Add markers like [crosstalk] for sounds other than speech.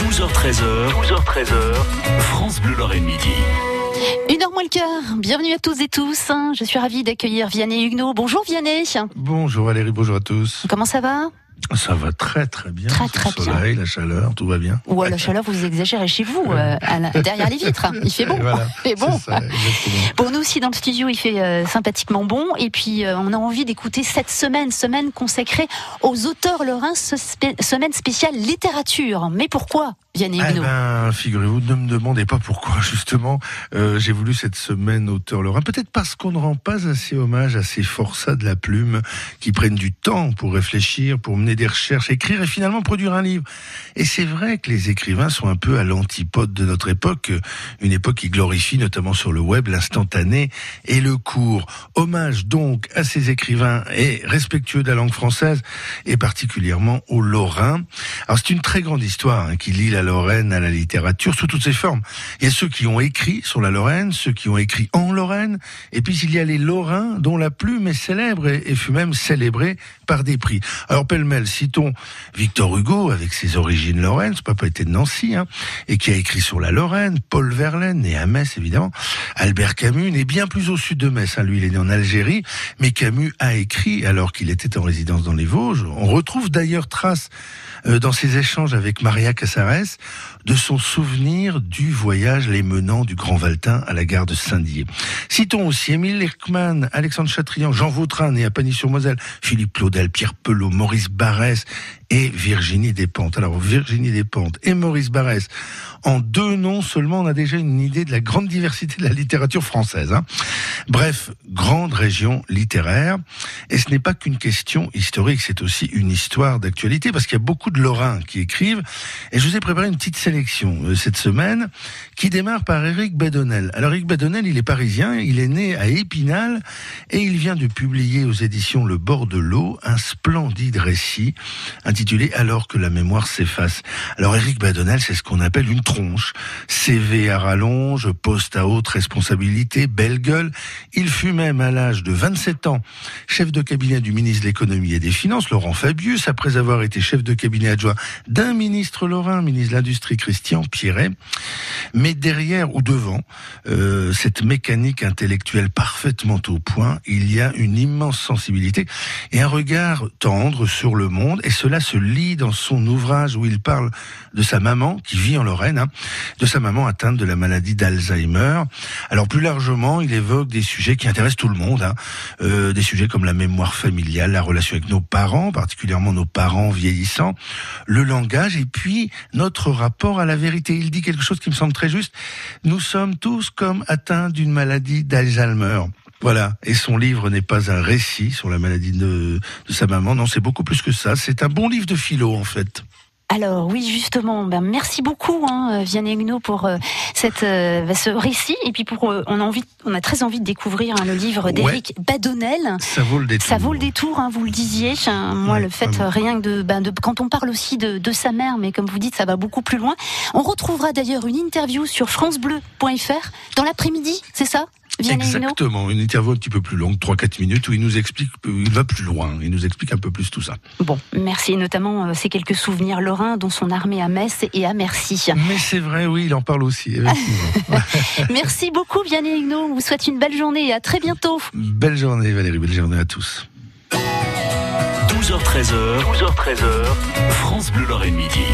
12h13h, 12h13h, France Bleu Lorraine Midi. Une heure moins le quart. Bienvenue à tous et tous. Je suis ravie d'accueillir Vianney Huguenot. Bonjour Vianney. Bonjour Valérie, bonjour à tous. Comment ça va? Ça va très très bien. Très, Le très bien. soleil, la chaleur, tout va bien. Ou à la chaleur, vous exagérez chez vous, euh, la- derrière les vitres. [laughs] Il fait bon. Voilà, Il fait bon. ça. Pour nous aussi dans le studio, il fait euh, sympathiquement bon. Et puis, euh, on a envie d'écouter cette semaine, semaine consacrée aux auteurs lorrains, spé- semaine spéciale littérature. Mais pourquoi, Vianney Eh ben, figurez-vous, ne me demandez pas pourquoi, [laughs] justement, j'ai voulu cette semaine auteur Lorrain. Peut-être parce qu'on ne rend pas assez hommage à ces forçats de la plume qui prennent du temps pour réfléchir, pour mener des recherches, écrire et finalement produire un livre. Et c'est vrai que les écrivains sont un peu à l'antipode de notre époque, une époque qui glorifie notamment sur le web l'instantané et le court. Hommage donc à ces écrivains et respectueux de la langue française et particulièrement aux Lorrains. Alors c'est une très grande histoire hein, qui lie la Lorraine à la littérature sous toutes ses formes. Il y a ceux qui ont écrit sur la Lorraine, ceux qui ont écrit en Lorraine, et puis il y a les Lorrains dont la plume est célèbre et, fut même célébrée par des prix. Alors pêle-mêle, citons Victor Hugo avec ses origines lorraines, ce papa était de Nancy, hein, et qui a écrit sur la Lorraine, Paul Verlaine, né à Metz évidemment, Albert Camus, né bien plus au sud de Metz, hein, lui il est né en Algérie, mais Camus a écrit alors qu'il était en résidence dans les Vosges. On retrouve d'ailleurs trace euh, dans ses échanges avec Maria Casares de son souvenir du voyage les menant du Grand Valtin à la gare de Saint-Dié. Citons aussi Émile Lerckmann, Alexandre Chatrian, Jean Vautrin, né à Pagny-sur-Moselle, Philippe Claudel, Pierre Pelot, Maurice Barrès et Virginie Despentes. Alors Virginie Despentes et Maurice Barrès, en deux noms seulement, on a déjà une idée de la grande diversité de la littérature française. hein. Bref, grande région littéraire. Et ce n'est pas qu'une question historique, c'est aussi une histoire d'actualité, parce qu'il y a beaucoup de Lorrains qui écrivent. Et je vous ai préparé une petite sélection euh, cette semaine, qui démarre par Éric Bedonnel. Alors Éric Bedonnel, il est parisien, il est né à Épinal, et il vient de publier aux éditions Le Bord de l'eau un splendide récit intitulé Alors que la mémoire s'efface. Alors Éric Badonnel, c'est ce qu'on appelle une tronche. CV à rallonge, poste à haute responsabilité, belle gueule. Il fut même à l'âge de 27 ans chef de cabinet du ministre de l'économie et des finances, Laurent Fabius, après avoir été chef de cabinet adjoint d'un ministre lorrain, ministre de l'Industrie Christian Pierret. Mais derrière ou devant euh, cette mécanique intellectuelle parfaitement au point, il y a une immense sensibilité et un regard tendre sur le monde. Et cela se lit dans son ouvrage où il parle de sa maman qui vit en Lorraine, hein, de sa maman atteinte de la maladie d'Alzheimer. Alors plus largement, il évoque des sujets qui intéressent tout le monde, hein, euh, des sujets comme la mémoire familiale, la relation avec nos parents, particulièrement nos parents vieillissants, le langage et puis notre rapport à la vérité. Il dit quelque chose qui me semble très juste. Nous sommes tous comme atteints d'une maladie d'Alzheimer. Voilà. Et son livre n'est pas un récit sur la maladie de sa maman. Non, c'est beaucoup plus que ça. C'est un bon livre de philo, en fait. Alors oui, justement, ben, merci beaucoup, hein, Vianney Huguenot, pour euh, cette, euh, ce récit. Et puis pour, euh, on a envie, on a très envie de découvrir hein, le livre d'Éric Badonnel. Ça vaut le détour. Ça vaut le détour, hein, vous le disiez. Hein, Moi, Ouais, le fait euh, rien que de, ben, de, quand on parle aussi de, de sa mère, mais comme vous dites, ça va beaucoup plus loin. On retrouvera d'ailleurs une interview sur francebleu.fr dans l'après-midi, c'est ça, Vianney Exactement, une interview un petit peu plus longue, 3-4 minutes, où il nous explique, il va plus loin, il nous explique un peu plus tout ça. Bon, merci, notamment euh, ces quelques souvenirs lorrains, dont son armée à Metz et à Merci. Mais c'est vrai, oui, il en parle aussi, [laughs] merci beaucoup, Vianney Huguenot. On vous souhaite une belle journée et à très bientôt. belle journée Valérie, belle journée à tous. 12h13h, 12h13h, France Bleu Lorraine Midi.